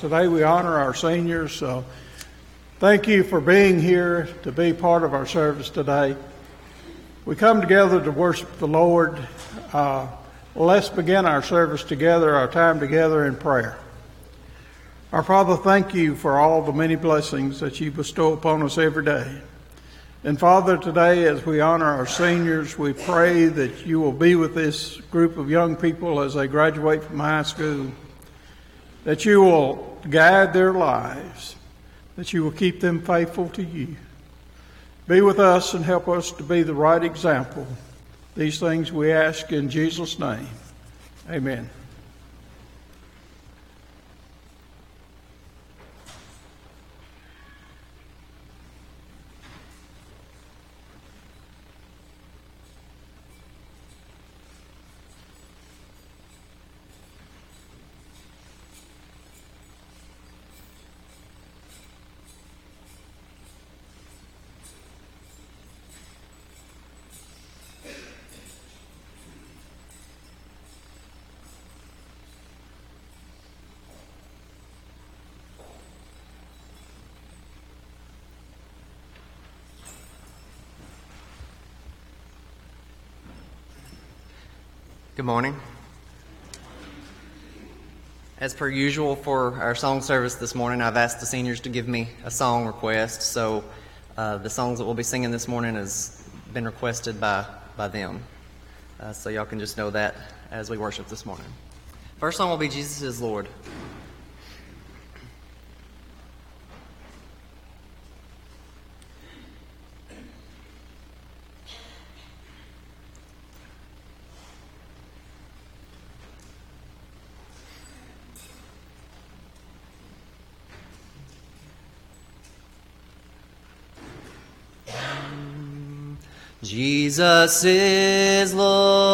today we honor our seniors. So thank you for being here to be part of our service today. We come together to worship the Lord. Uh, let's begin our service together, our time together in prayer. Our Father, thank you for all the many blessings that you bestow upon us every day. And Father, today as we honor our seniors, we pray that you will be with this group of young people as they graduate from high school, that you will guide their lives, that you will keep them faithful to you. Be with us and help us to be the right example. These things we ask in Jesus' name. Amen. morning. As per usual for our song service this morning, I've asked the seniors to give me a song request. So uh, the songs that we'll be singing this morning has been requested by, by them. Uh, so y'all can just know that as we worship this morning. First song will be Jesus is Lord. Jesus is Lord.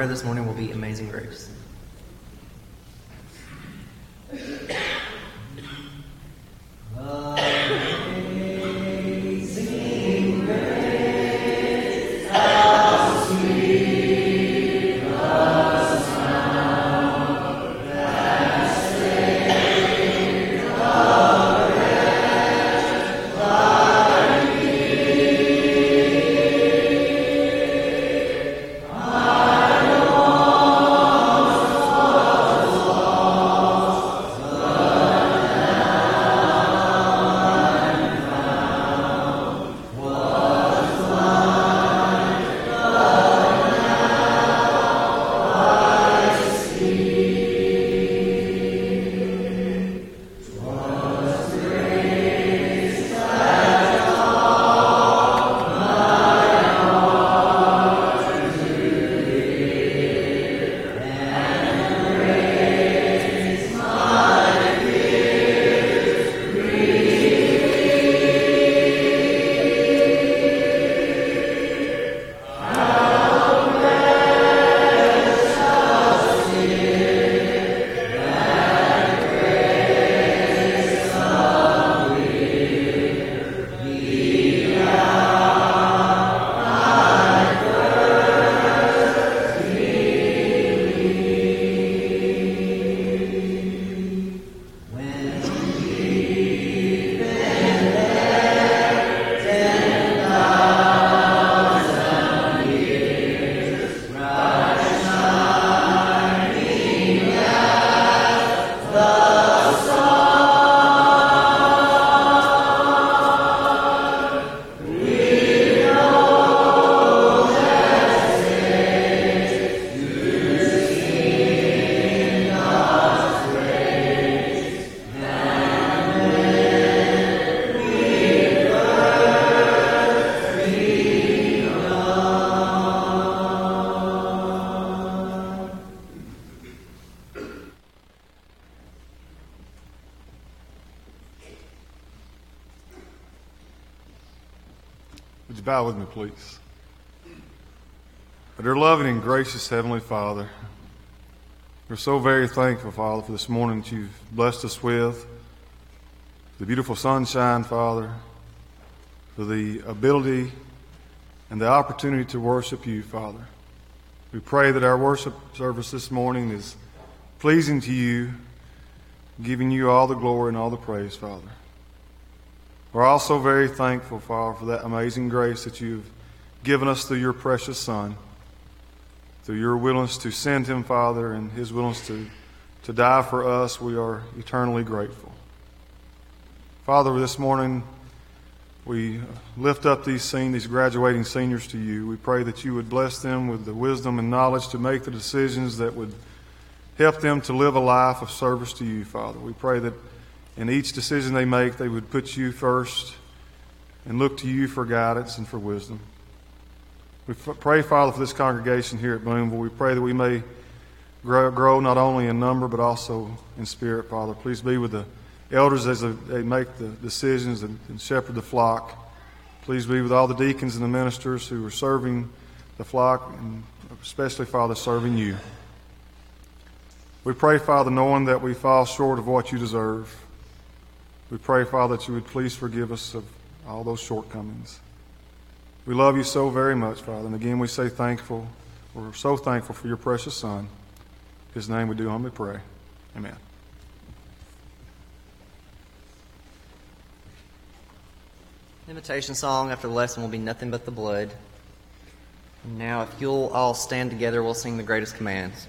Prayer this morning will be Amazing Grace. Please? Dear loving and gracious Heavenly Father, we're so very thankful, Father, for this morning that you've blessed us with, the beautiful sunshine, Father, for the ability and the opportunity to worship you, Father. We pray that our worship service this morning is pleasing to you, giving you all the glory and all the praise, Father. We're also very thankful, Father, for that amazing grace that you've given us through your precious Son, through your willingness to send him, Father, and his willingness to, to die for us. We are eternally grateful. Father, this morning we lift up these seniors, these graduating seniors to you. We pray that you would bless them with the wisdom and knowledge to make the decisions that would help them to live a life of service to you, Father. We pray that in each decision they make, they would put you first and look to you for guidance and for wisdom. We pray, Father, for this congregation here at Boonville. We pray that we may grow, grow not only in number but also in spirit, Father. Please be with the elders as they make the decisions and, and shepherd the flock. Please be with all the deacons and the ministers who are serving the flock, and especially, Father, serving you. We pray, Father, knowing that we fall short of what you deserve. We pray, Father, that you would please forgive us of all those shortcomings. We love you so very much, Father. And again, we say thankful. We're so thankful for your precious Son. His name we do humbly pray. Amen. Invitation song after the lesson will be Nothing But the Blood. Now, if you'll all stand together, we'll sing the greatest commands.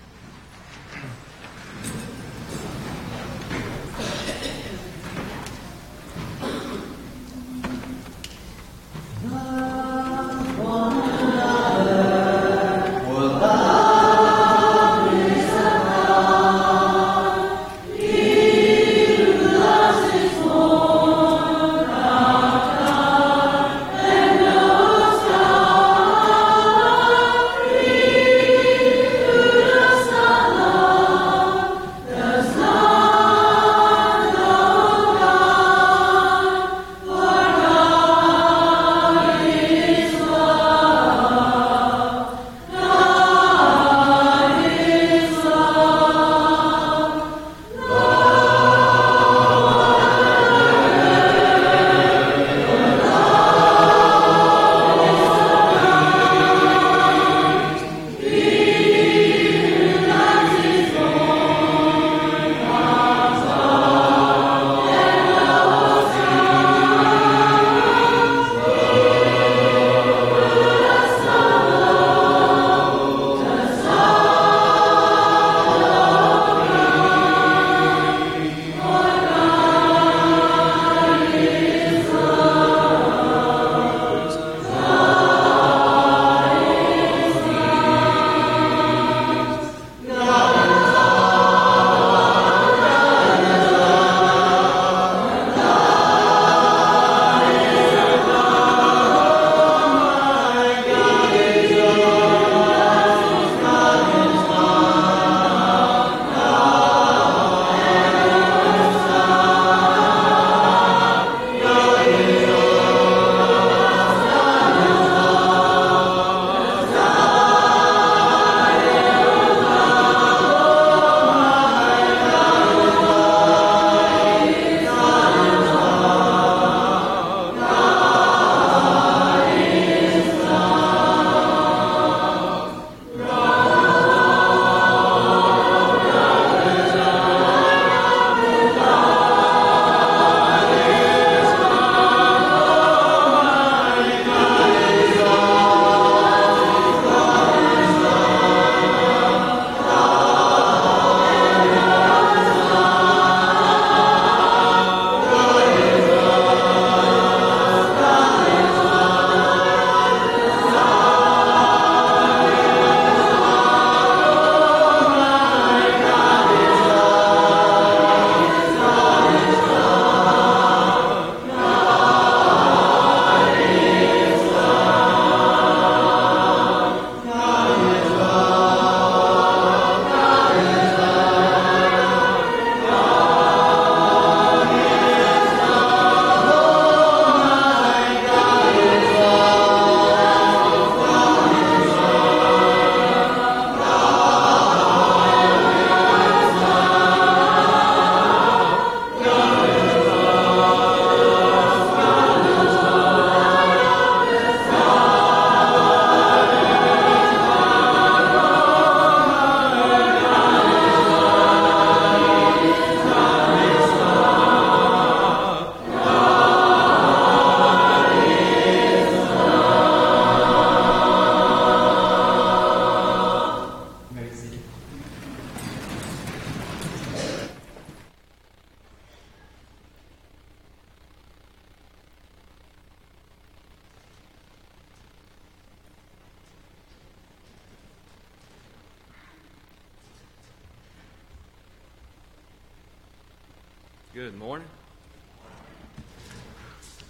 Good morning.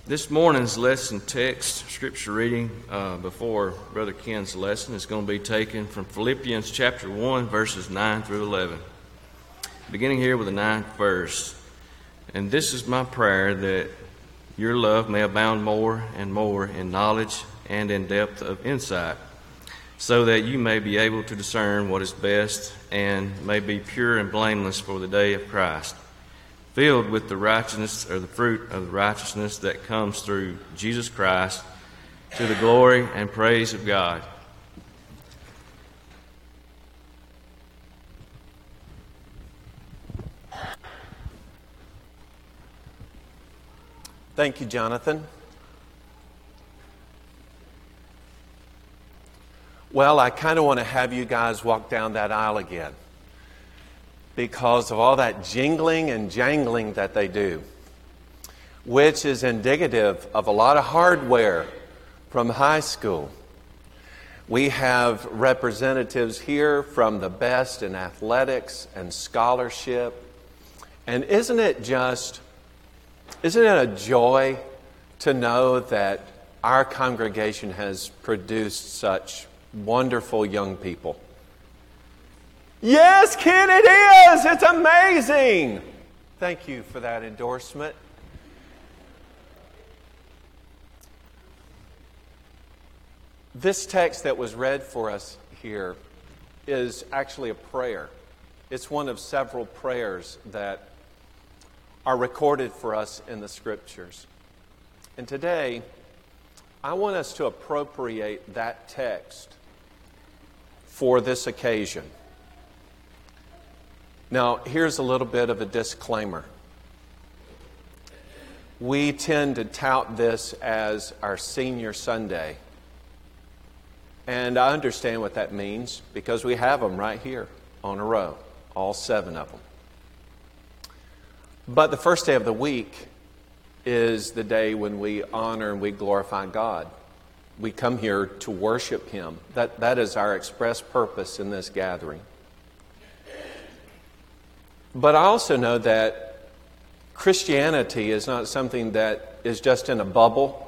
This morning's lesson text, scripture reading uh, before Brother Ken's lesson, is going to be taken from Philippians chapter 1, verses 9 through 11. Beginning here with the ninth verse. And this is my prayer that your love may abound more and more in knowledge and in depth of insight, so that you may be able to discern what is best and may be pure and blameless for the day of Christ filled with the righteousness or the fruit of the righteousness that comes through Jesus Christ to the glory and praise of God. Thank you, Jonathan. Well, I kind of want to have you guys walk down that aisle again because of all that jingling and jangling that they do, which is indicative of a lot of hardware from high school. We have representatives here from the best in athletics and scholarship. And isn't it just, isn't it a joy to know that our congregation has produced such wonderful young people? Yes, Ken, it is. It's amazing. Thank you for that endorsement. This text that was read for us here is actually a prayer. It's one of several prayers that are recorded for us in the scriptures. And today, I want us to appropriate that text for this occasion. Now, here's a little bit of a disclaimer. We tend to tout this as our senior Sunday. And I understand what that means because we have them right here on a row, all seven of them. But the first day of the week is the day when we honor and we glorify God. We come here to worship Him. That, that is our express purpose in this gathering. But I also know that Christianity is not something that is just in a bubble,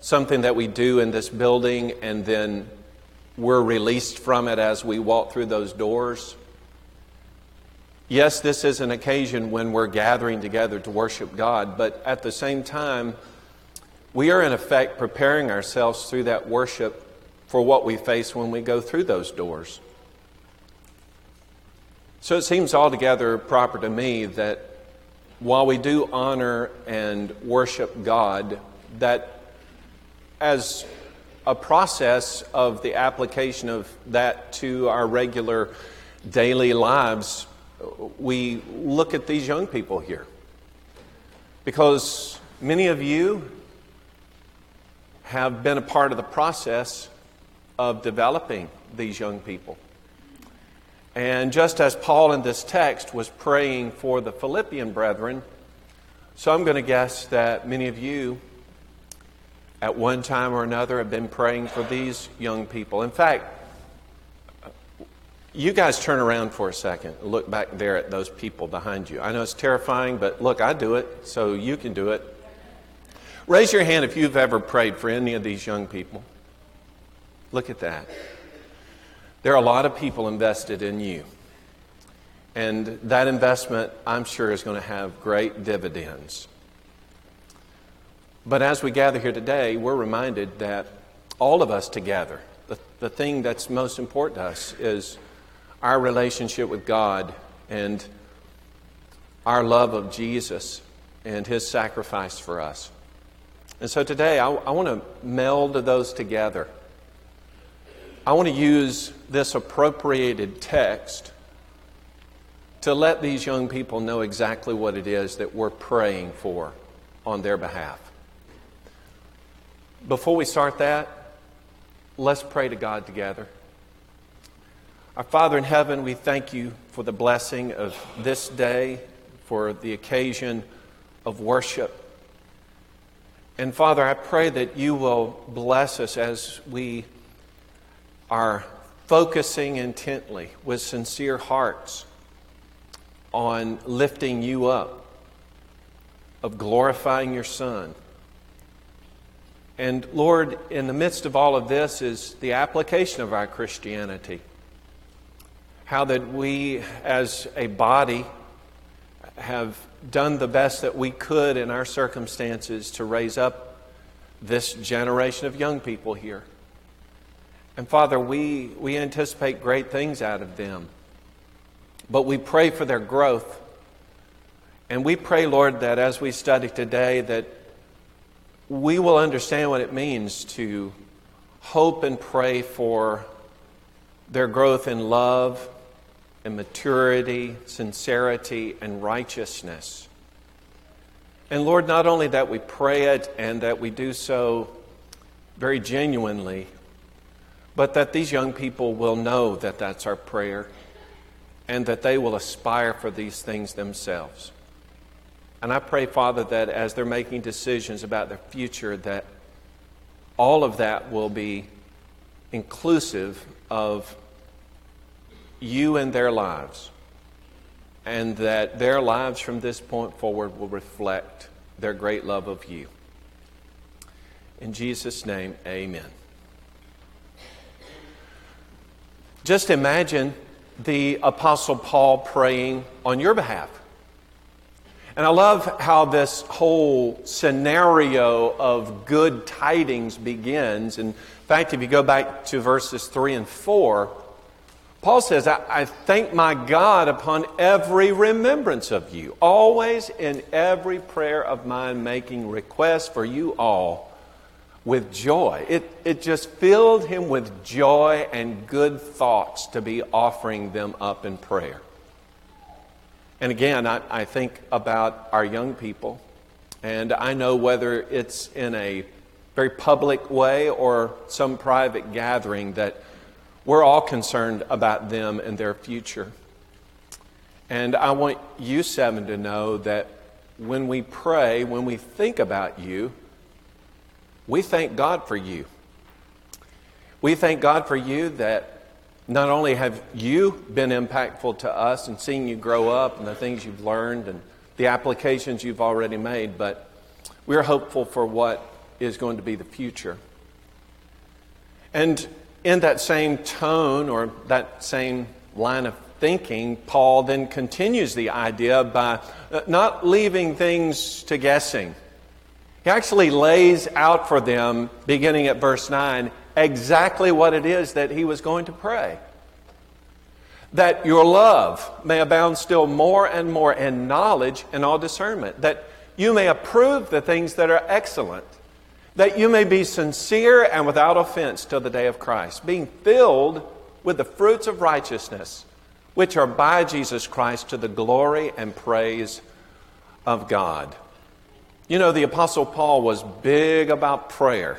something that we do in this building and then we're released from it as we walk through those doors. Yes, this is an occasion when we're gathering together to worship God, but at the same time, we are in effect preparing ourselves through that worship for what we face when we go through those doors. So it seems altogether proper to me that while we do honor and worship God, that as a process of the application of that to our regular daily lives, we look at these young people here. Because many of you have been a part of the process of developing these young people. And just as Paul in this text was praying for the Philippian brethren, so I'm going to guess that many of you at one time or another have been praying for these young people. In fact, you guys turn around for a second. Look back there at those people behind you. I know it's terrifying, but look, I do it, so you can do it. Raise your hand if you've ever prayed for any of these young people. Look at that. There are a lot of people invested in you. And that investment, I'm sure, is going to have great dividends. But as we gather here today, we're reminded that all of us together, the, the thing that's most important to us is our relationship with God and our love of Jesus and his sacrifice for us. And so today, I, I want to meld those together. I want to use this appropriated text to let these young people know exactly what it is that we're praying for on their behalf. Before we start that, let's pray to God together. Our Father in heaven, we thank you for the blessing of this day, for the occasion of worship. And Father, I pray that you will bless us as we are focusing intently with sincere hearts on lifting you up of glorifying your Son. And Lord, in the midst of all of this is the application of our Christianity. How that we, as a body, have done the best that we could in our circumstances to raise up this generation of young people here. And Father, we, we anticipate great things out of them. But we pray for their growth. And we pray, Lord, that as we study today, that we will understand what it means to hope and pray for their growth in love and maturity, sincerity, and righteousness. And Lord, not only that we pray it and that we do so very genuinely, but that these young people will know that that's our prayer and that they will aspire for these things themselves. And I pray, Father, that as they're making decisions about their future, that all of that will be inclusive of you and their lives, and that their lives from this point forward will reflect their great love of you. In Jesus' name, amen. Just imagine the Apostle Paul praying on your behalf. And I love how this whole scenario of good tidings begins. In fact, if you go back to verses 3 and 4, Paul says, I, I, thank my God upon every remembrance of you, always in every prayer of mine, making requests for you all with joy. It, it just filled him with joy and good thoughts to be offering them up in prayer. And again, I, I think about our young people, and I know whether it's in a very public way or some private gathering that we're all concerned about them and their future. And I want you seven to know that when we pray, when we think about you, we thank God for you. We thank God for you that not only have you been impactful to us and seeing you grow up and the things you've learned and the applications you've already made, but we're hopeful for what is going to be the future. And in that same tone or that same line of thinking, Paul then continues the idea by uh, not leaving things to guessing. He actually lays out for them, beginning at verse 9, exactly what it is that he was going to pray. That your love may abound still more and more in knowledge and all discernment, that you may approve the things that are excellent, that you may be sincere and without offense till the day of Christ, being filled with the fruits of righteousness, which are by Jesus Christ to the glory and praise of God. You know, the Apostle Paul was big about prayer.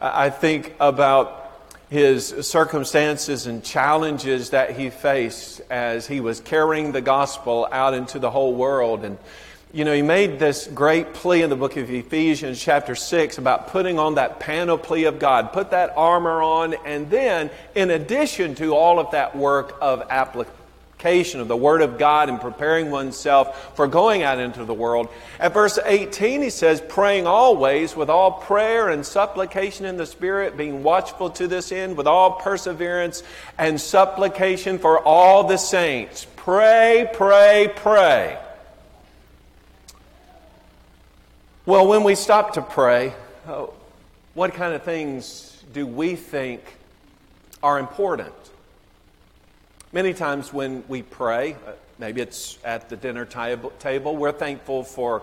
I think about his circumstances and challenges that he faced as he was carrying the gospel out into the whole world. And, you know, he made this great plea in the book of Ephesians, chapter 6, about putting on that panoply of God, put that armor on, and then, in addition to all of that work of application, application of the Word of God and preparing oneself for going out into the world. At verse 18, he says, Praying always with all prayer and supplication in the Spirit, being watchful to this end with all perseverance and supplication for all the saints. Pray, pray, pray. Well, when we stop to pray, oh, what kind of things do we think are important? Many times when we pray, uh, maybe it's at the dinner table, we're thankful for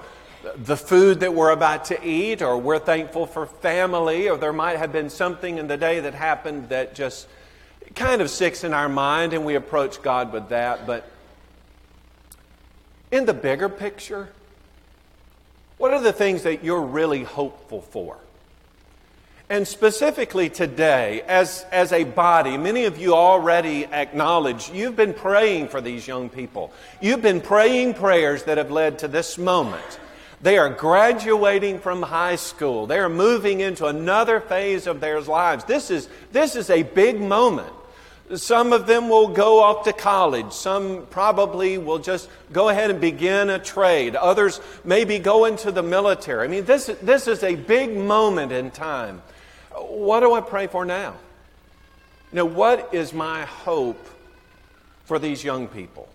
the food that we're about to eat, or we're thankful for family, or there might have been something in the day that happened that just kind of sticks in our mind, and we approach God with that. But in the bigger picture, what are the things that you're really hopeful for? And specifically today, as, as a body, many of you already acknowledge you've been praying for these young people. You've been praying prayers that have led to this moment. They are graduating from high school. They are moving into another phase of their lives. This is, this is a big moment. Some of them will go off to college. Some probably will just go ahead and begin a trade. Others maybe go into the military. I mean, this, this is a big moment in time. What do I pray for now? You know, what is my hope for these young people?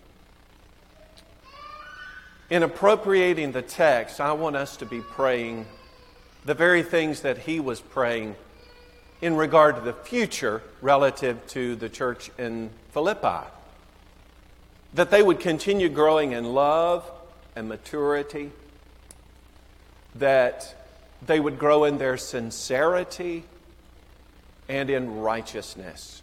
In appropriating the text, I want us to be praying the very things that he was praying in regard to the future relative to the church in Philippi. That they would continue growing in love and maturity, that they would grow in their sincerity and in righteousness.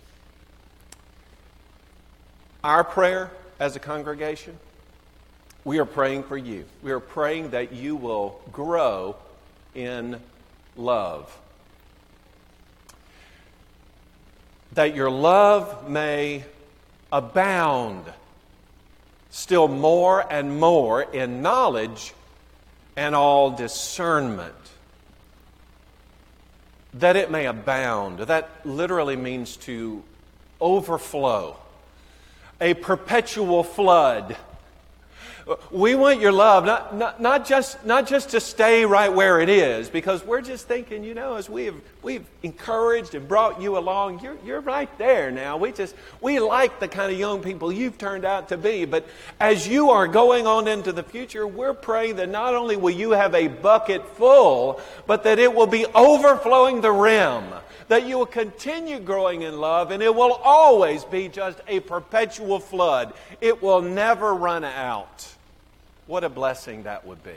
Our prayer as a congregation, we are praying for you. We are praying that you will grow in love. That your love may abound still more and more in knowledge and all discernment. That it may abound. That literally means to overflow, a perpetual flood we want your love, not, not, not, just, not just to stay right where it is, because we're just thinking, you know, as we've, we've encouraged and brought you along, you're, you're right there now. We just, we like the kind of young people you've turned out to be. But as you are going on into the future, we're praying that not only will you have a bucket full, but that it will be overflowing the rim that you will continue growing in love and it will always be just a perpetual flood. It will never run out. What a blessing that would be.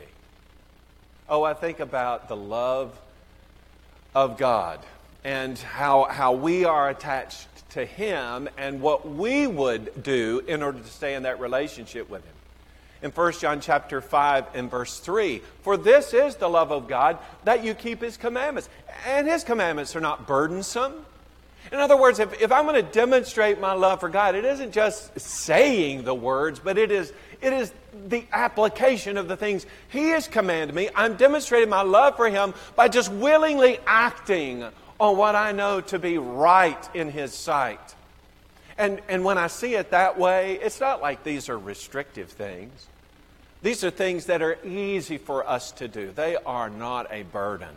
Oh, I think about the love of God and how, how we are attached to Him and what we would do in order to stay in that relationship with Him. In 1 John chapter 5 and verse 3, for this is the love of God that you keep His commandments. And His commandments are not burdensome. In other words, if, if I'm going to demonstrate my love for God, it isn't just saying the words, but it is, it is the application of the things He has commanded me. I'm demonstrating my love for Him by just willingly acting on what I know to be right in His sight. And, and when I see it that way, it's not like these are restrictive things. These are things that are easy for us to do, they are not a burden.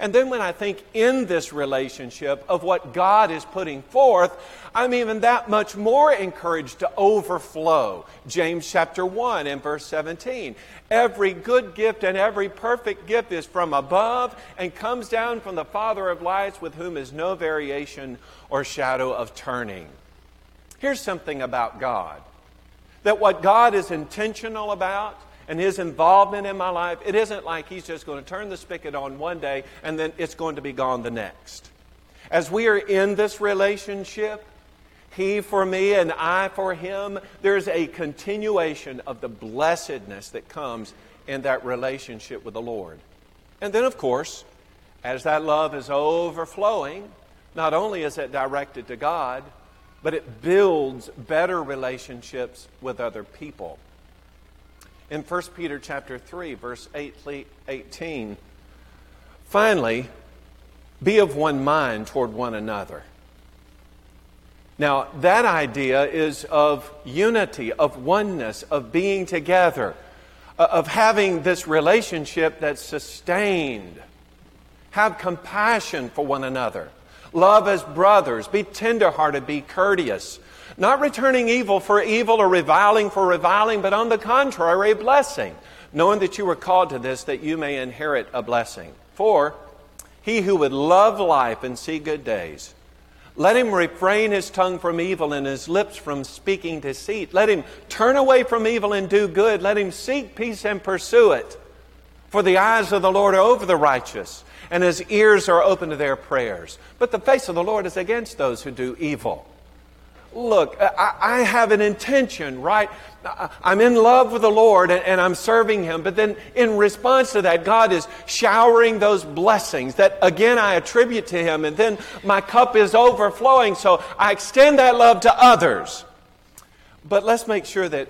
And then when I think in this relationship of what God is putting forth, I'm even that much more encouraged to overflow. James chapter 1 and verse 17. Every good gift and every perfect gift is from above and comes down from the Father of lights, with whom is no variation or shadow of turning. Here's something about God that what God is intentional about and his involvement in my life, it isn't like he's just going to turn the spigot on one day and then it's going to be gone the next. As we are in this relationship, he for me and I for him, there's a continuation of the blessedness that comes in that relationship with the Lord. And then, of course, as that love is overflowing, not only is it directed to God, but it builds better relationships with other people. In 1 Peter chapter 3 verse 18, finally, be of one mind toward one another. Now, that idea is of unity, of oneness, of being together, uh, of having this relationship that's sustained. Have compassion for one another. Love as brothers. Be tenderhearted. Be courteous. Not returning evil for evil or reviling for reviling, but on the contrary, a blessing, knowing that you were called to this that you may inherit a blessing. For he who would love life and see good days, let him refrain his tongue from evil and his lips from speaking deceit. Let him turn away from evil and do good. Let him seek peace and pursue it. For the eyes of the Lord are over the righteous, and his ears are open to their prayers. But the face of the Lord is against those who do evil. Look, uh, I, I have an intention, right? Uh, I'm in love with the Lord and, and, I'm serving Him. But then, in response to that, God is showering those blessings that again I attribute to Him. And then my cup is overflowing, so I extend that love to others. But let's make sure that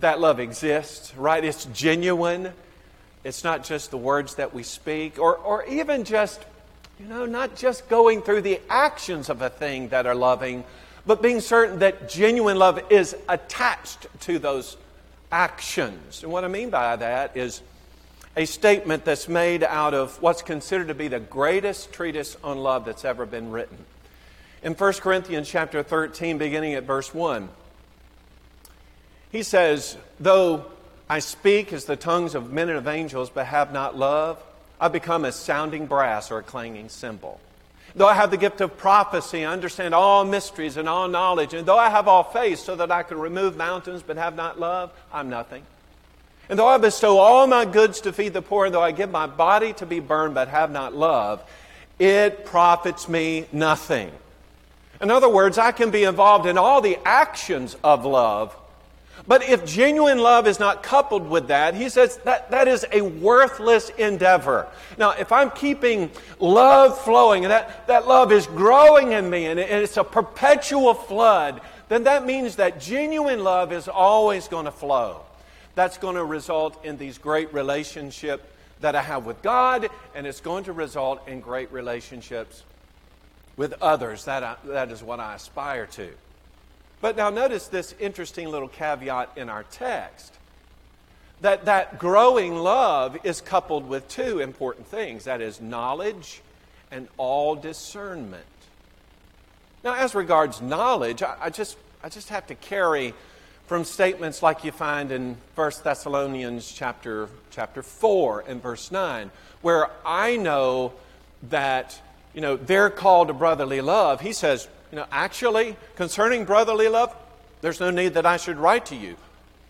that love exists, right? It's genuine. It's not just the words that we speak, or, or even just, you know, not just going through the actions of a thing that are loving, but being certain that genuine love is attached to those actions. And what I mean by that is a statement that's made out of what's considered to be the greatest treatise on love that's ever been written. In 1 Corinthians chapter 13, beginning at verse 1, he says, Though I speak as the tongues of men and of angels, but have not love, I become a sounding brass or a clanging cymbal. Though I have the gift of prophecy, I understand all mysteries and all knowledge, and though I have all faith so that I can remove mountains but have not love, I'm nothing. And though I bestow all my goods to feed the poor, and though I give my body to be burned but have not love, it profits me nothing. In other words, I can be involved in all the actions of love, but if genuine love is not coupled with that, he says that, that is a worthless endeavor. Now, if I'm keeping love flowing and that, that love is growing in me and, it, and it's a perpetual flood, then that means that genuine love is always going to flow that's going to result in these great relationships that I have with God, and it's going to result in great relationships with others. That, I, that is what I aspire to. But now notice this interesting little caveat in our text that that growing love is coupled with two important things that is knowledge and all discernment. Now, as regards knowledge, I, just, I just have to carry from statements like you find in 1 Thessalonians chapter, chapter 4 and verse 9, where I know that, you know, they're called to brotherly love. He says, you know, actually, concerning brotherly love, there's no need that I should write to you.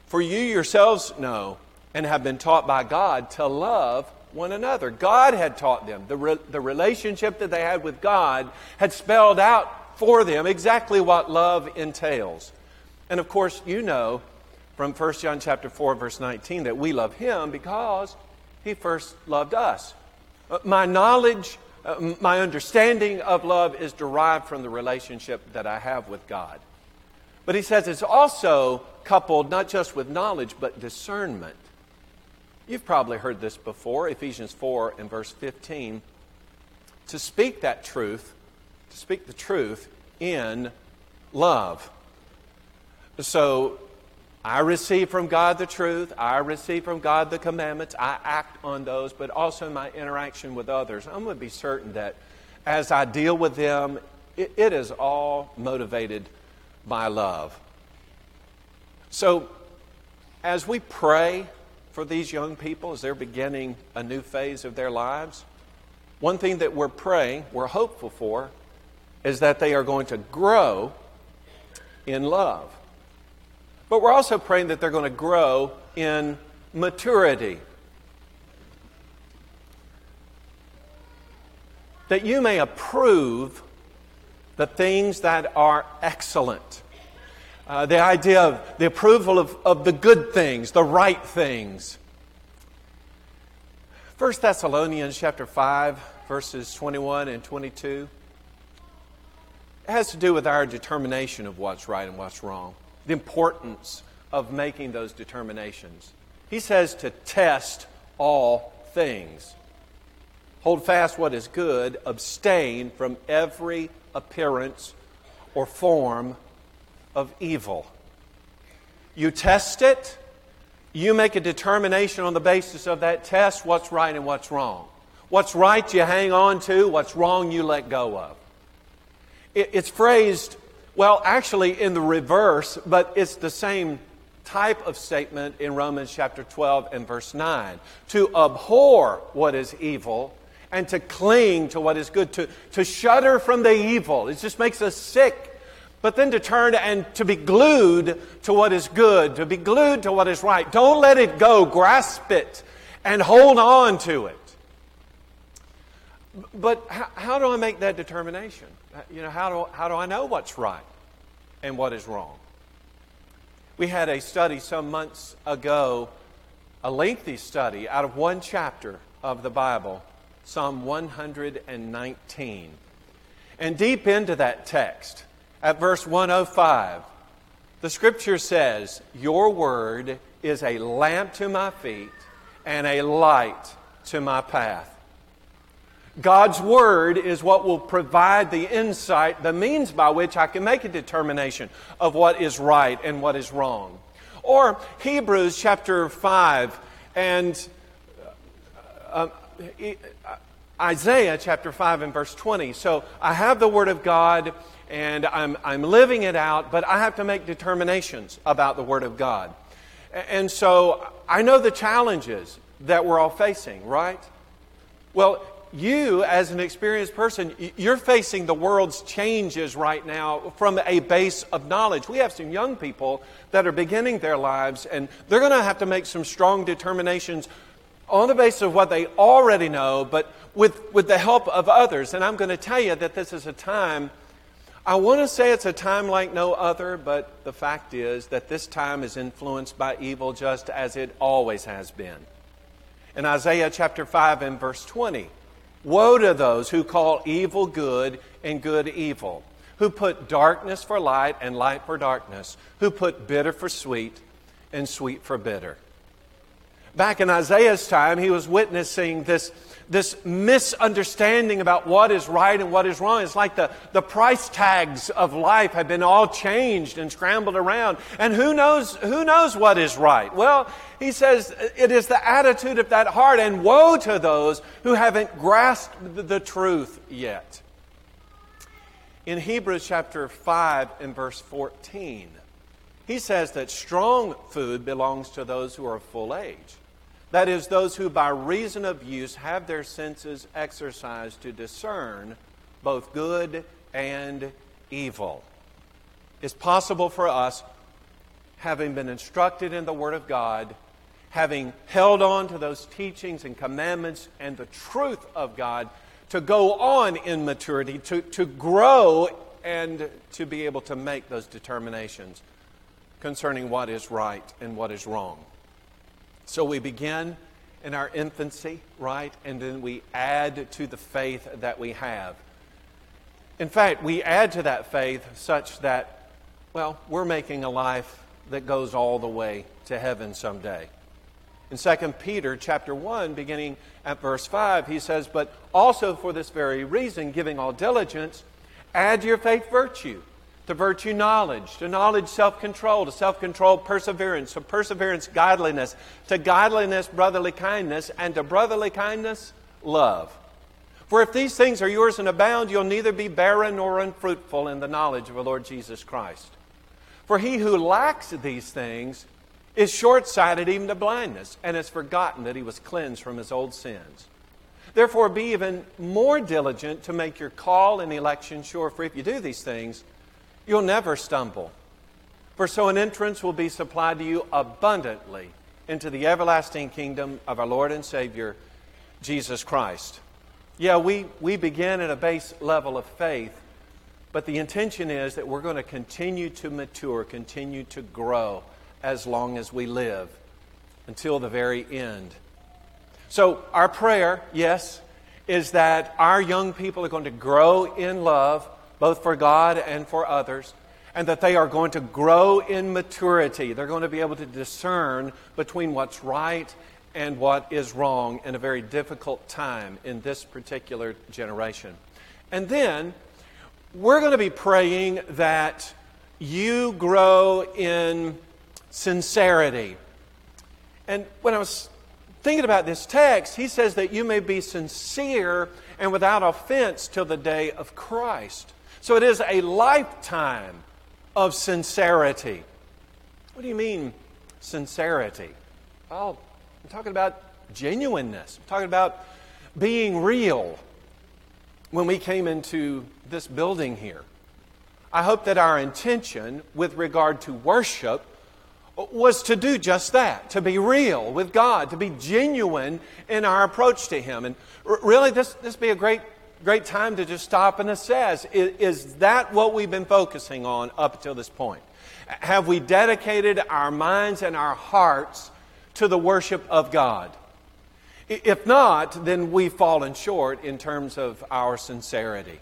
For you yourselves know and have been taught by God to love one another. God had taught them. The, re- the relationship that they had with God had spelled out for them exactly what love entails. And of course, you know from 1 John chapter 4 verse 19 that we love him because he first loved us. Uh, my knowledge, uh, my understanding of love is derived from the relationship that I have with God. But he says it's also coupled not just with knowledge but discernment. You've probably heard this before, Ephesians 4 and verse 15. To speak that truth, to speak the truth in love. So I receive from God the truth. I receive from God the commandments. I act on those, but also in my interaction with others. I'm going to be certain that as I deal with them, it, it is all motivated by love. So as we pray for these young people as they're beginning a new phase of their lives, one thing that we're praying, we're hopeful for, is that they are going to grow in love. But we're also praying that they're going to grow in maturity. That you may approve the things that are excellent. Uh, the idea of the approval of, of the good things, the right things. 1 Thessalonians chapter 5, verses 21 and 22. It has to do with our determination of what's right and what's wrong the importance of making those determinations. He says to test all things. Hold fast what is good, abstain from every appearance or form of evil. You test it, you make a determination on the basis of that test what's right and what's wrong. What's right you hang on to, what's wrong you let go of. It's phrased well, actually, in the reverse, but it's the same type of statement in Romans chapter 12 and verse 9. To abhor what is evil and to cling to what is good, to, to shudder from the evil. It just makes us sick. But then to turn and to be glued to what is good, to be glued to what is right. Don't let it go. Grasp it and hold on to it. But how, how do I make that determination? Uh, you know, how do, how do I know what's right and what is wrong? We had a study some months ago, a lengthy study out of one chapter of the Bible, Psalm 119. And deep into that text, at verse 105, the scripture says, Your word is a lamp to my feet and a light to my path. God's Word is what will provide the insight, the means by which I can make a determination of what is right and what is wrong. Or Hebrews chapter 5 and uh, uh, Isaiah chapter 5 and verse 20. So I have the Word of God and I'm, I'm living it out, but I have to make determinations about the Word of God. And so I know the challenges that we're all facing, right? Well, you, as an experienced person, you're facing the world's changes right now from a base of knowledge. We have some young people that are beginning their lives, and they're going to have to make some strong determinations on the basis of what they already know, but with, with the help of others. And I'm going to tell you that this is a time, I want to say it's a time like no other, but the fact is that this time is influenced by evil just as it always has been. In Isaiah chapter 5 and verse 20, Woe to those who call evil good and good evil, who put darkness for light and light for darkness, who put bitter for sweet and sweet for bitter. Back in Isaiah's time, he was witnessing this, this misunderstanding about what is right and what is wrong. It's like the, the price tags of life have been all changed and scrambled around. And who knows, who knows what is right? Well, he says it is the attitude of that heart, and woe to those who haven't grasped the truth yet. In Hebrews chapter 5 and verse 14, he says that strong food belongs to those who are of full age. That is, those who by reason of use have their senses exercised to discern both good and evil. It's possible for us, having been instructed in the Word of God, having held on to those teachings and commandments and the truth of God, to go on in maturity, to, to grow, and to be able to make those determinations concerning what is right and what is wrong. So we begin in our infancy, right? And then we add to the faith that we have. In fact, we add to that faith such that, well, we're making a life that goes all the way to heaven someday. In 2 Peter chapter 1, beginning at verse 5, he says, But also for this very reason, giving all diligence, add to your faith virtue to virtue knowledge, to knowledge self control, to self control perseverance, to perseverance godliness, to godliness brotherly kindness, and to brotherly kindness love. For if these things are yours and abound, you'll neither be barren nor unfruitful in the knowledge of the Lord Jesus Christ. For he who lacks these things is short sighted even to blindness, and has forgotten that he was cleansed from his old sins. Therefore, be even more diligent to make your call and election sure, for if you do these things, You'll never stumble. For so an entrance will be supplied to you abundantly into the everlasting kingdom of our Lord and Savior, Jesus Christ. Yeah, we, we begin at a base level of faith, but the intention is that we're going to continue to mature, continue to grow as long as we live until the very end. So, our prayer, yes, is that our young people are going to grow in love both for God and for others, and that they are going to grow in maturity. They're going to be able to discern between what's right and what is wrong in a very difficult time in this particular generation. And then we're going to be praying that you grow in sincerity. And when I was thinking about this text, he says that you may be sincere and without offense till the day of Christ. So it is a lifetime of sincerity. What do you mean, sincerity? Well, I'm talking about genuineness. I'm talking about being real when we came into this building here. I hope that our intention with regard to worship was to do just that, to be real with God, to be genuine in our approach to Him. And really, this, this be a great great time to just stop and assess is, is that what we've been focusing on up until this point? Have we dedicated our minds and our hearts to the worship of God? If not, then we've fallen short in terms of our sincerity.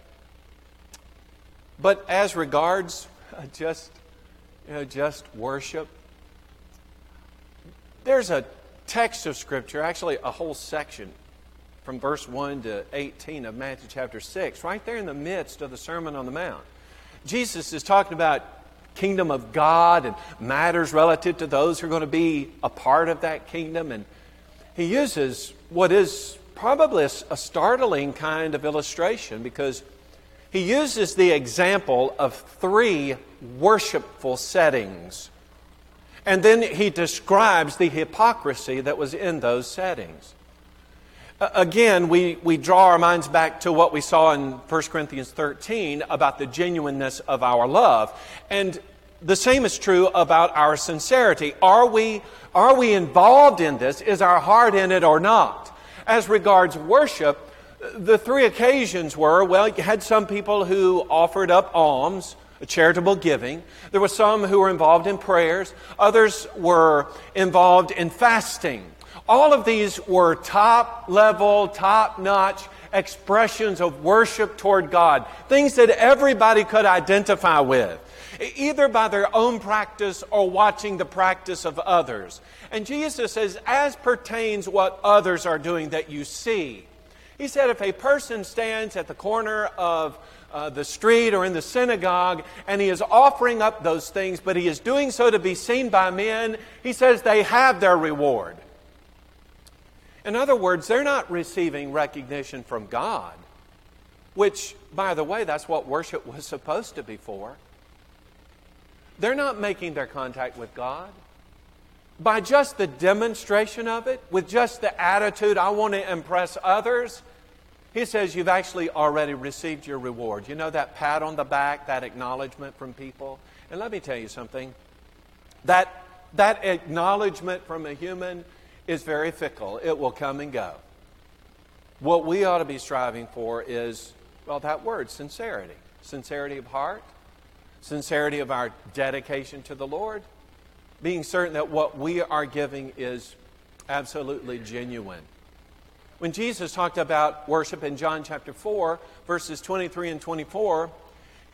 But as regards uh, just, you know, just worship, there's a text of Scripture, actually a whole section from verse 1 to 18 of Matthew chapter 6, right there in the midst of the Sermon on the Mount. Jesus is talking about kingdom of God and matters relative to those who are going to be a part of that kingdom. And he uses what is probably a, a startling kind of illustration because he uses the example of three worshipful settings. And then he describes the hypocrisy that was in those settings. Again, we, we draw our minds back to what we saw in 1 Corinthians 13 about the genuineness of our love. And the same is true about our sincerity. Are we, are we involved in this? Is our heart in it or not? As regards worship, the three occasions were well, you had some people who offered up alms, charitable giving. There were some who were involved in prayers. Others were involved in fasting. All of these were top level, top notch expressions of worship toward God, things that everybody could identify with, either by their own practice or watching the practice of others. And Jesus says, as pertains what others are doing that you see. He said, if a person stands at the corner of uh, the street or in the synagogue and he is offering up those things, but he is doing so to be seen by men, he says they have their reward. In other words, they're not receiving recognition from God, which, by the way, that's what worship was supposed to be for. They're not making their contact with God. By just the demonstration of it, with just the attitude, I want to impress others, he says you've actually already received your reward. You know that pat on the back, that acknowledgement from people? And let me tell you something. That, that acknowledgement from a human is very fickle, it will come and go. What we ought to be striving for is, well, that word, sincerity. Sincerity of heart, sincerity of our dedication to the Lord, being certain that what we are giving is absolutely genuine. When Jesus talked about worship in John chapter 4, verses 23 and 24,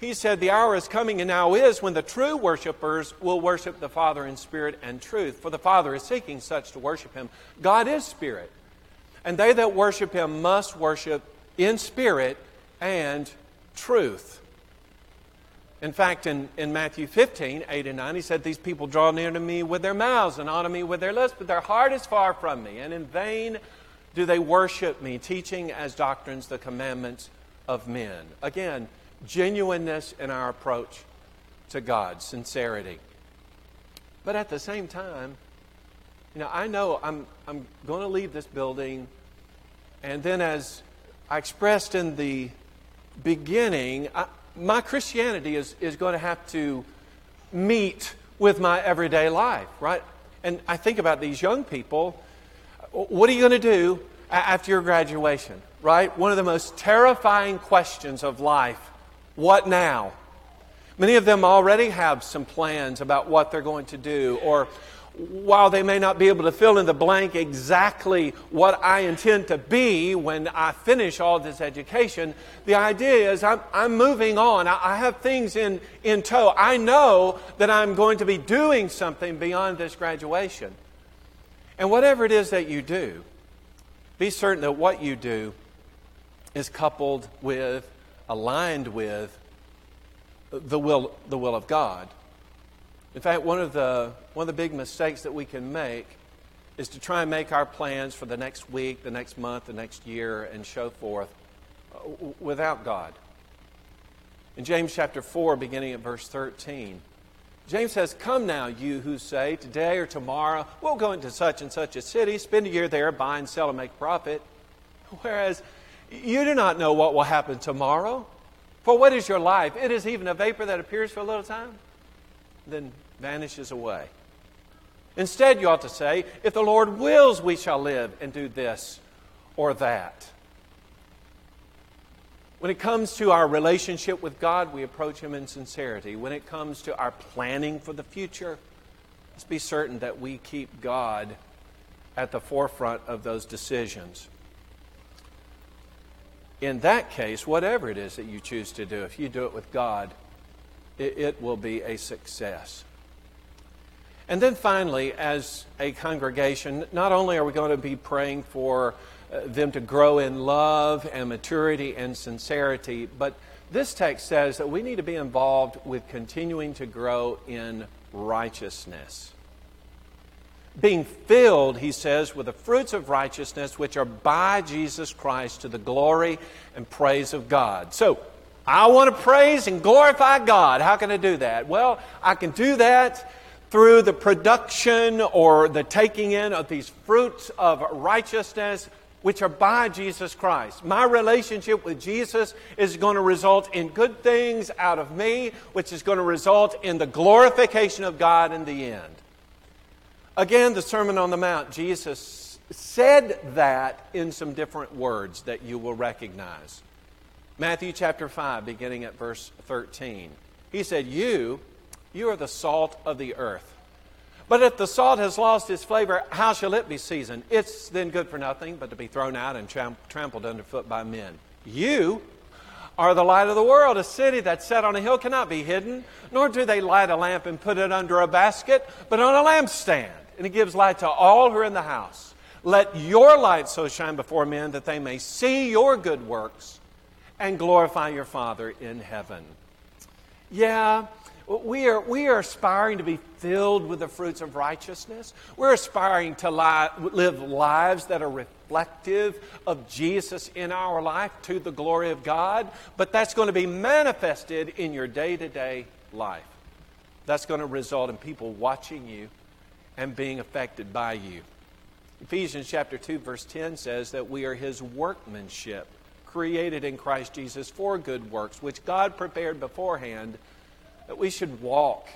he said, The hour is coming and now is when the true worshipers will worship the Father in spirit and truth. For the Father is seeking such to worship him. God is spirit. And they that worship him must worship in spirit and truth. In fact, in, in Matthew 15, 8 and 9, he said, These people draw near to me with their mouths and honor me with their lips, but their heart is far from me. And in vain do they worship me, teaching as doctrines the commandments of men. Again, genuineness in our approach to God, sincerity. But at the same time, you know, I know I'm, I'm going to leave this building, and then as I expressed in the beginning, I, my Christianity is, is going to have to meet with my everyday life, right? And I think about these young people. What are you going to do after your graduation, right? One of the most terrifying questions of life what now? Many of them already have some plans about what they're going to do, or while they may not be able to fill in the blank exactly what I intend to be when I finish all this education, the idea is I'm, I'm moving on. I, I have things in, in tow. I know that I'm going to be doing something beyond this graduation. And whatever it is that you do, be certain that what you do is coupled with aligned with the will, the will of God. In fact, one of, the, one of the big mistakes that we can make is to try and make our plans for the next week, the next month, the next year, and so forth uh, without God. In James chapter 4, beginning at verse 13, James says, Come now, you who say, Today or tomorrow we'll go into such and such a city, spend a year there, buy and sell and make profit. Whereas you do not know what will happen tomorrow. For what is your life? It is even a vapor that appears for a little time, then vanishes away. Instead, you ought to say, If the Lord wills, we shall live and do this or that. When it comes to our relationship with God, we approach Him in sincerity. When it comes to our planning for the future, let's be certain that we keep God at the forefront of those decisions in that case, whatever it is that you choose to do, if you do it with God, it, it, will be a success. And then finally, as a congregation, not only are we going to be praying for uh, them to grow in love and maturity and sincerity. But this text says that we need to be involved with continuing to grow in righteousness. Being filled, he says, with the fruits of righteousness which are by Jesus Christ to the glory and praise of God. So, I want to praise and glorify God. How can I do that? Well, I can do that through the production or the taking in of these fruits of righteousness which are by Jesus Christ. My relationship with Jesus is going to result in good things out of me, which is going to result in the glorification of God in the end. Again, the Sermon on the Mount, Jesus said that in some different words that you will recognize. Matthew chapter 5, beginning at verse 13. He said, You, you are the salt of the earth. But if the salt has lost its flavor, how shall it be seasoned? It's then good for nothing but to be thrown out and trampled underfoot by men. You are the light of the world. A city that's set on a hill cannot be hidden, nor do they light a lamp and put it under a basket, but on a lampstand, and it gives light to all who are in the house. Let your light so shine before men that they may see your good works and glorify your Father in heaven. Yeah, we are, we are aspiring to be filled with the fruits of righteousness. We're aspiring to li- live lives that are reflective of Jesus in our life to the glory of God, but that's going to be manifested in your day to day life. That's going to result in people watching you and being affected by you. Ephesians chapter 2 verse 10 says that we are his workmanship created in Christ Jesus for good works which God prepared beforehand that we should walk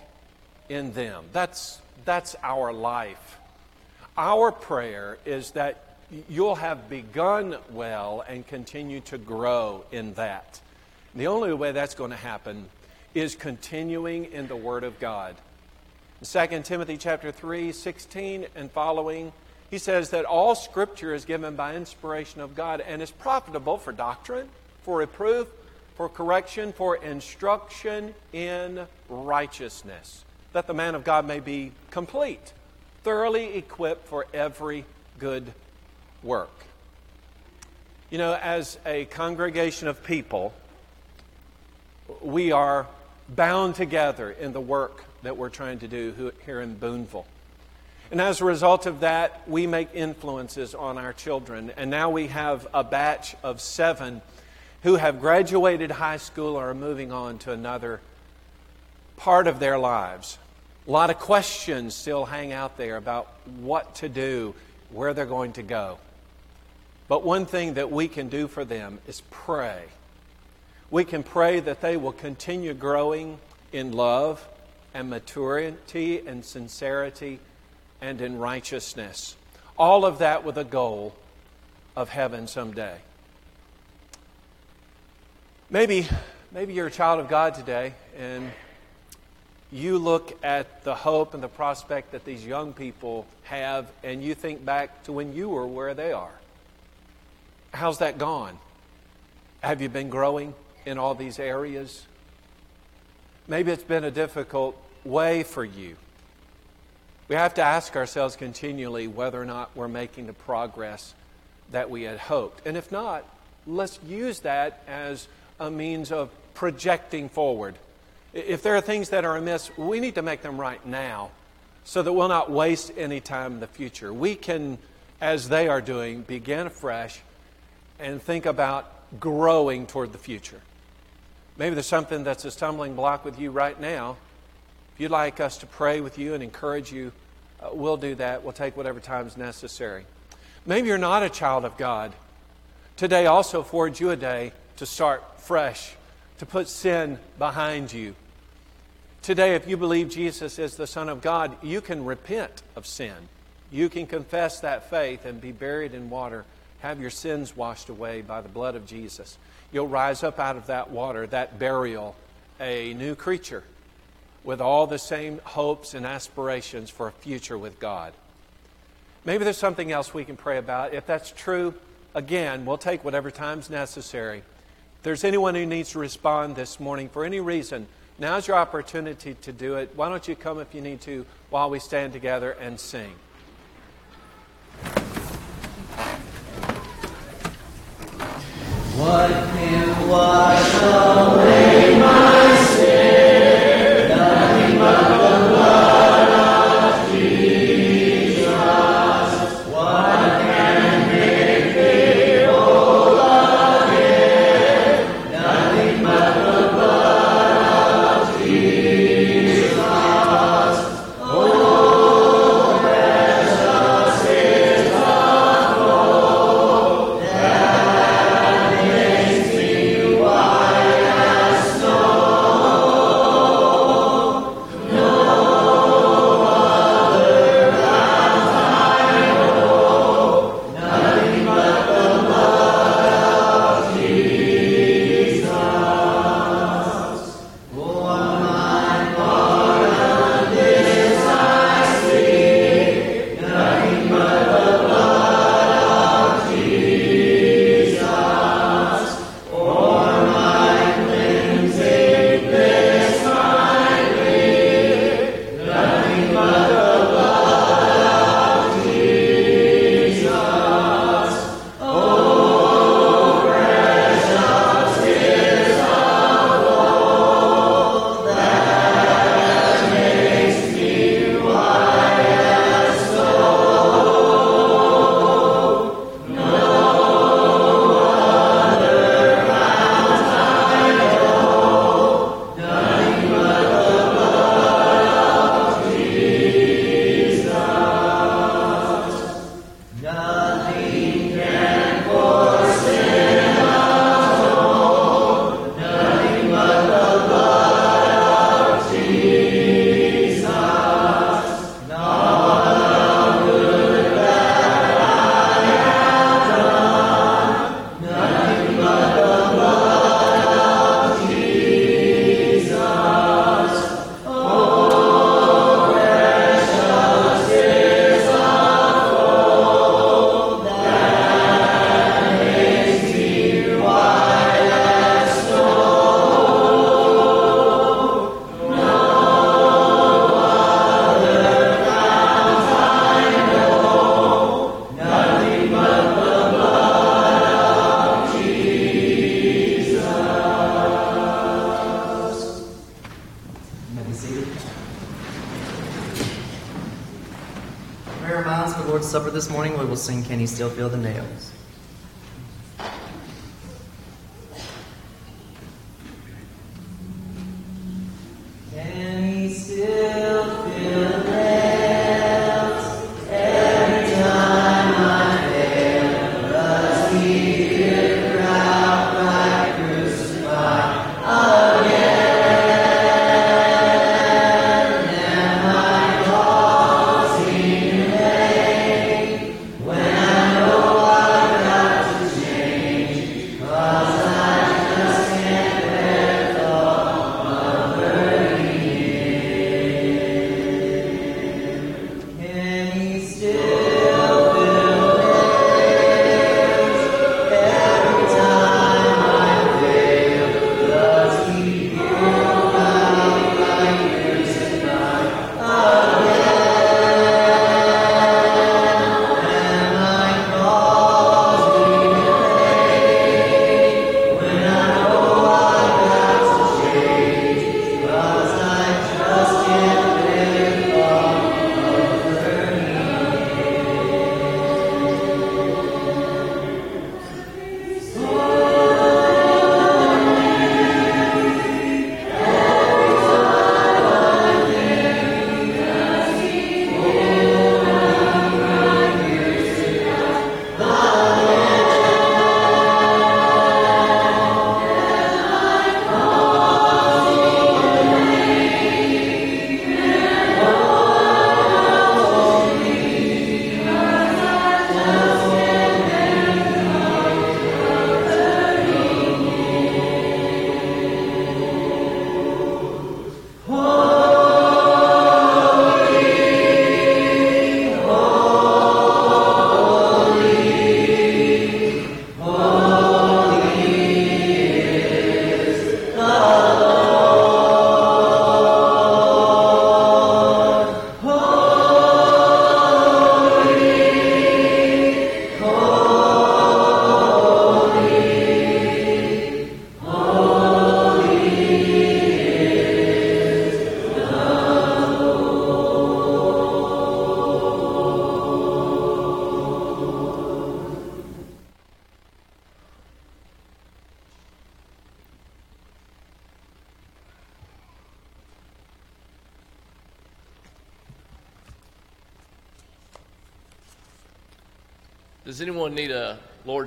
in them. That's, that's our life. Our prayer is that you'll have begun well and continue to grow in that. The only way that's going to happen is continuing in the Word of God. 2 Timothy chapter 3, 16 and following, he says that all scripture is given by inspiration of God and is profitable for doctrine, for reproof, for correction, for instruction in righteousness, that the man of God may be complete, thoroughly equipped for every good work. You know, as a congregation of people, we are bound together in the work that we're trying to do here in Boonville. And as a result of that, we make influences on our children. And now we have a batch of seven who have graduated high school or are moving on to another part of their lives. A lot of questions still hang out there about what to do, where they're going to go. But one thing that we can do for them is pray. We can pray that they will continue growing in love and maturity and sincerity and in righteousness. All of that with a goal of heaven someday. Maybe, maybe you're a child of God today and you look at the hope and the prospect that these young people have and you think back to when you were where they are. How's that gone? Have you been growing in all these areas? Maybe it's been a difficult way for you. We have to ask ourselves continually whether or not we're making the progress that we had hoped. And if not, let's use that as a means of projecting forward. If there are things that are amiss, we need to make them right now so that we'll not waste any time in the future. We can, as they are doing, begin afresh and think about growing toward the future. Maybe there's something that's a stumbling block with you right now. If you'd like us to pray with you and encourage you, uh, we'll do that. We'll take whatever time is necessary. Maybe you're not a child of God. Today also affords you a day to start fresh, to put sin behind you. Today, if you believe Jesus is the Son of God, you can repent of sin. You can confess that faith and be buried in water, have your sins washed away by the blood of Jesus. You'll rise up out of that water, that burial, a new creature with all the same hopes and aspirations for a future with God. Maybe there's something else we can pray about. If that's true, again, we'll take whatever time's necessary if there's anyone who needs to respond this morning for any reason, now's your opportunity to do it. Why don't you come if you need to while we stand together and sing? What can wash away my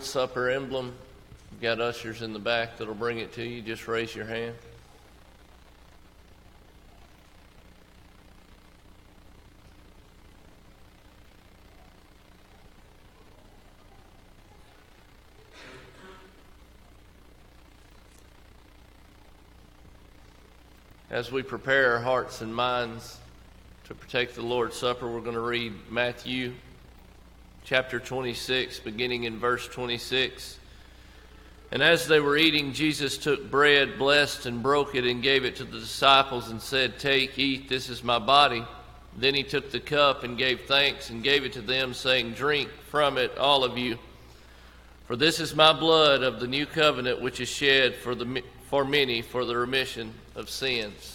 Lord's Supper emblem? We've got ushers in the back that'll bring it to you. Just raise your hand. As we prepare our hearts and minds to partake the Lord's Supper, we're going to read Matthew chapter 26, beginning in verse 26. And as they were eating, Jesus took bread, blessed and broke it, and gave it to the disciples, and said, Take, eat, this is my body. Then he took the cup and gave thanks and gave it to them, saying, Drink from it, all of you. For this is my blood of the new covenant, which is shed for, the, for many for the remission of sins.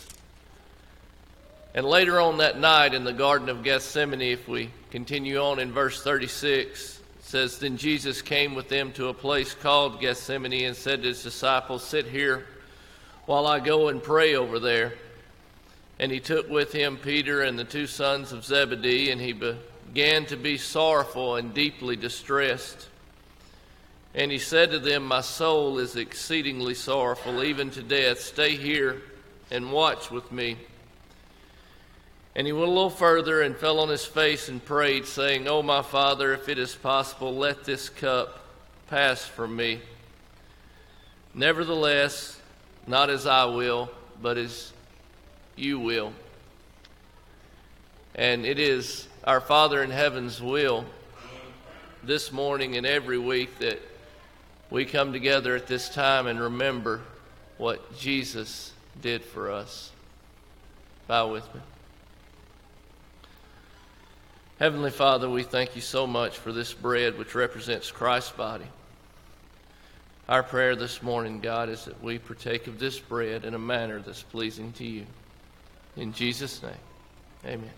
And later on that night in the Garden of Gethsemane, if we continue on in verse 36, it says, Then Jesus came with them to a place called Gethsemane and said to his disciples, Sit here while I go and pray over there. And he took with him Peter and the two sons of Zebedee, and he began to be sorrowful and deeply distressed. And he said to them, My soul is exceedingly sorrowful, even to death. Stay here and watch with me. And he went a little further and fell on his face and prayed, saying, Oh, my Father, if it is possible, let this cup pass from me. Nevertheless, not as I will, but as you will. And it is our Father in heaven's will this morning and every week that we come together at this time and remember what Jesus did for us. Bow with me. Heavenly Father, we thank you so much for this bread which represents Christ's body. Our prayer this morning, God, is that we partake of this bread in a manner that's pleasing to you. In Jesus' name, amen.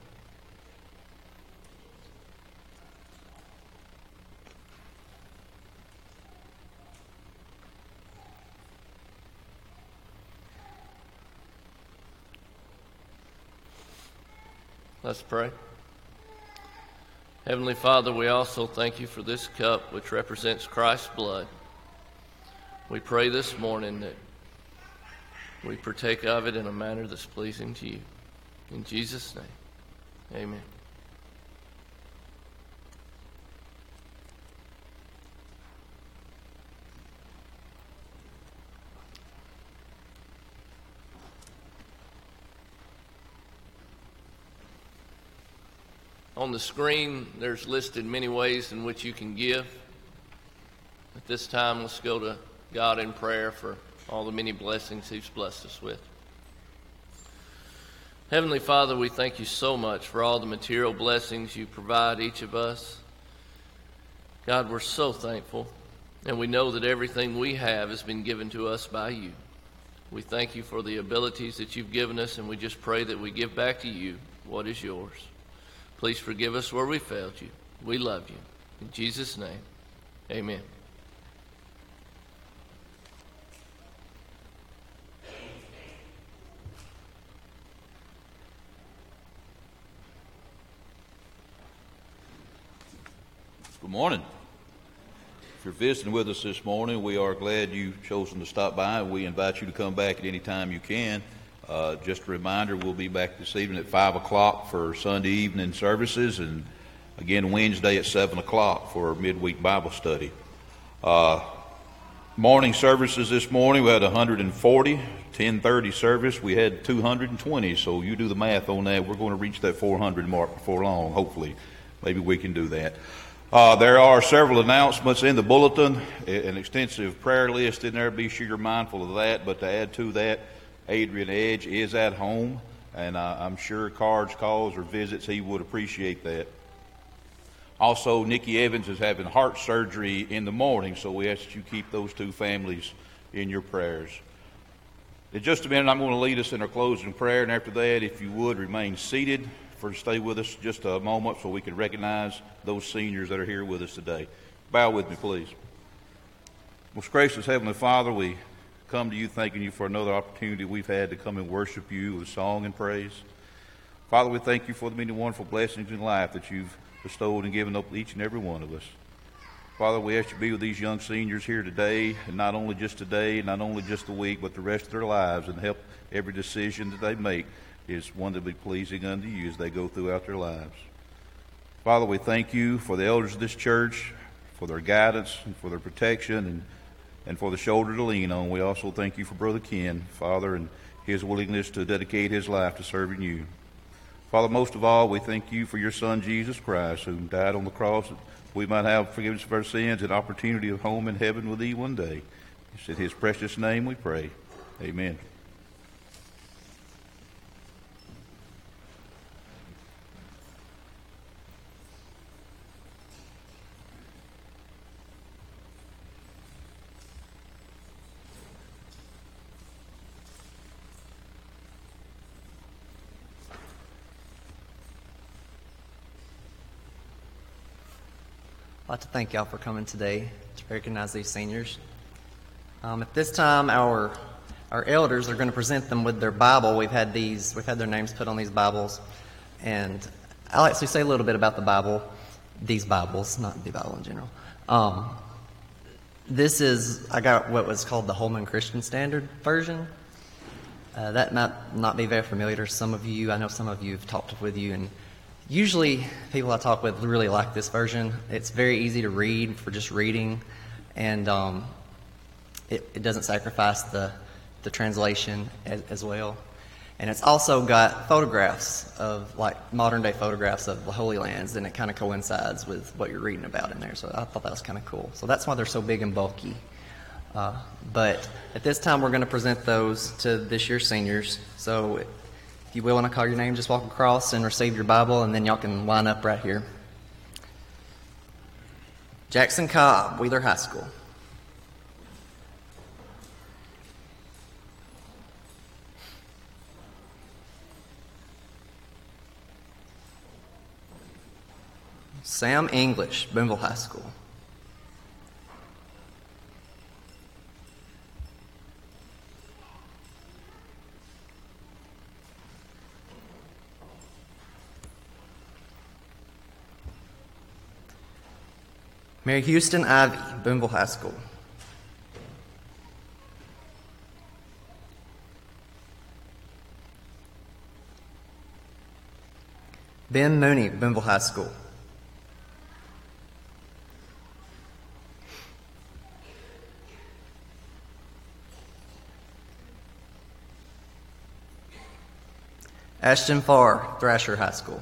Let's pray. Heavenly Father, we also thank you for this cup which represents Christ's blood. We pray this morning that we partake of it in a manner that's pleasing to you. In Jesus' name, amen. On the screen, there's listed many ways in which you can give. At this time, let's go to God in prayer for all the many blessings He's blessed us with. Heavenly Father, we thank you so much for all the material blessings you provide each of us. God, we're so thankful, and we know that everything we have has been given to us by you. We thank you for the abilities that you've given us, and we just pray that we give back to you what is yours. Please forgive us where we failed you. We love you. In Jesus' name, amen. Good morning. If you're visiting with us this morning, we are glad you've chosen to stop by. We invite you to come back at any time you can. Uh, just a reminder, we'll be back this evening at 5 o'clock for Sunday evening services and again Wednesday at 7 o'clock for midweek Bible study. Uh, morning services this morning, we had 140. 1030 service, we had 220. So you do the math on that. We're going to reach that 400 mark before long, hopefully. Maybe we can do that. Uh, there are several announcements in the bulletin, an extensive prayer list in there. Be sure you're mindful of that. But to add to that, Adrian Edge is at home, and uh, I'm sure cards, calls, or visits, he would appreciate that. Also, Nikki Evans is having heart surgery in the morning, so we ask that you keep those two families in your prayers. In just a minute, I'm going to lead us in our closing prayer, and after that, if you would, remain seated for stay with us just a moment so we can recognize those seniors that are here with us today. Bow with me, please. Most gracious Heavenly Father, we come to you thanking you for another opportunity we've had to come and worship you with song and praise. Father, we thank you for the many wonderful blessings in life that you've bestowed and given up each and every one of us. Father, we ask you to be with these young seniors here today, and not only just today, not only just the week, but the rest of their lives, and help every decision that they make is one that will be pleasing unto you as they go throughout their lives. Father, we thank you for the elders of this church, for their guidance and for their protection and, and for the shoulder to lean on. We also thank you for Brother Ken, Father, and his willingness to dedicate his life to serving you. Father, most of all, we thank you for your Son, Jesus Christ, who died on the cross that we might have forgiveness of our sins and opportunity of home in heaven with thee one day. It's in his precious name we pray. Amen. Thank y'all for coming today to recognize these seniors. Um, at this time, our our elders are going to present them with their Bible. We've had these, we've had their names put on these Bibles, and I'll actually say a little bit about the Bible, these Bibles, not the Bible in general. Um, this is I got what was called the Holman Christian Standard version. Uh, that might not be very familiar to some of you. I know some of you have talked with you, and usually people I talk with really like this version. It's very easy to read for just reading, and um, it, it doesn't sacrifice the the translation as, as well. And it's also got photographs of like modern day photographs of the Holy Lands, and it kind of coincides with what you're reading about in there. So I thought that was kind of cool. So that's why they're so big and bulky. Uh, but at this time, we're going to present those to this year's seniors. So if you will, when I call your name, just walk across and receive your Bible, and then y'all can line up right here. Jackson Cobb, Wheeler High School. Sam English, Booneville High School. Mary Houston Ivy, Booneville High School. Ben Mooney, Booneville High School. Ashton Farr, Thrasher High School.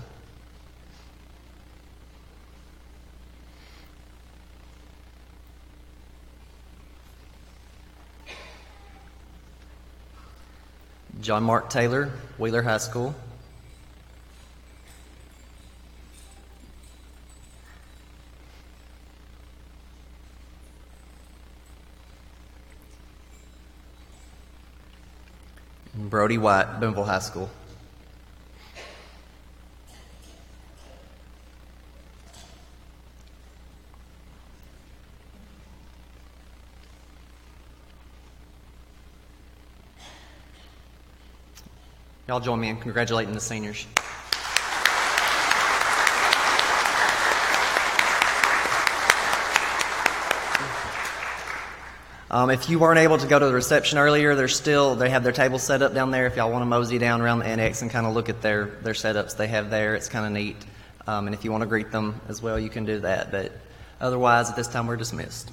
John Mark Taylor, Wheeler High School. Brody White, Booneville High School. Y'all join me in congratulating the seniors. Um, if you weren't able to go to the reception earlier, they're still they have their tables set up down there. If y'all want to mosey down around the annex and kind of look at their their setups they have there, it's kind of neat. Um, and if you want to greet them as well, you can do that. But otherwise, at this time, we're dismissed.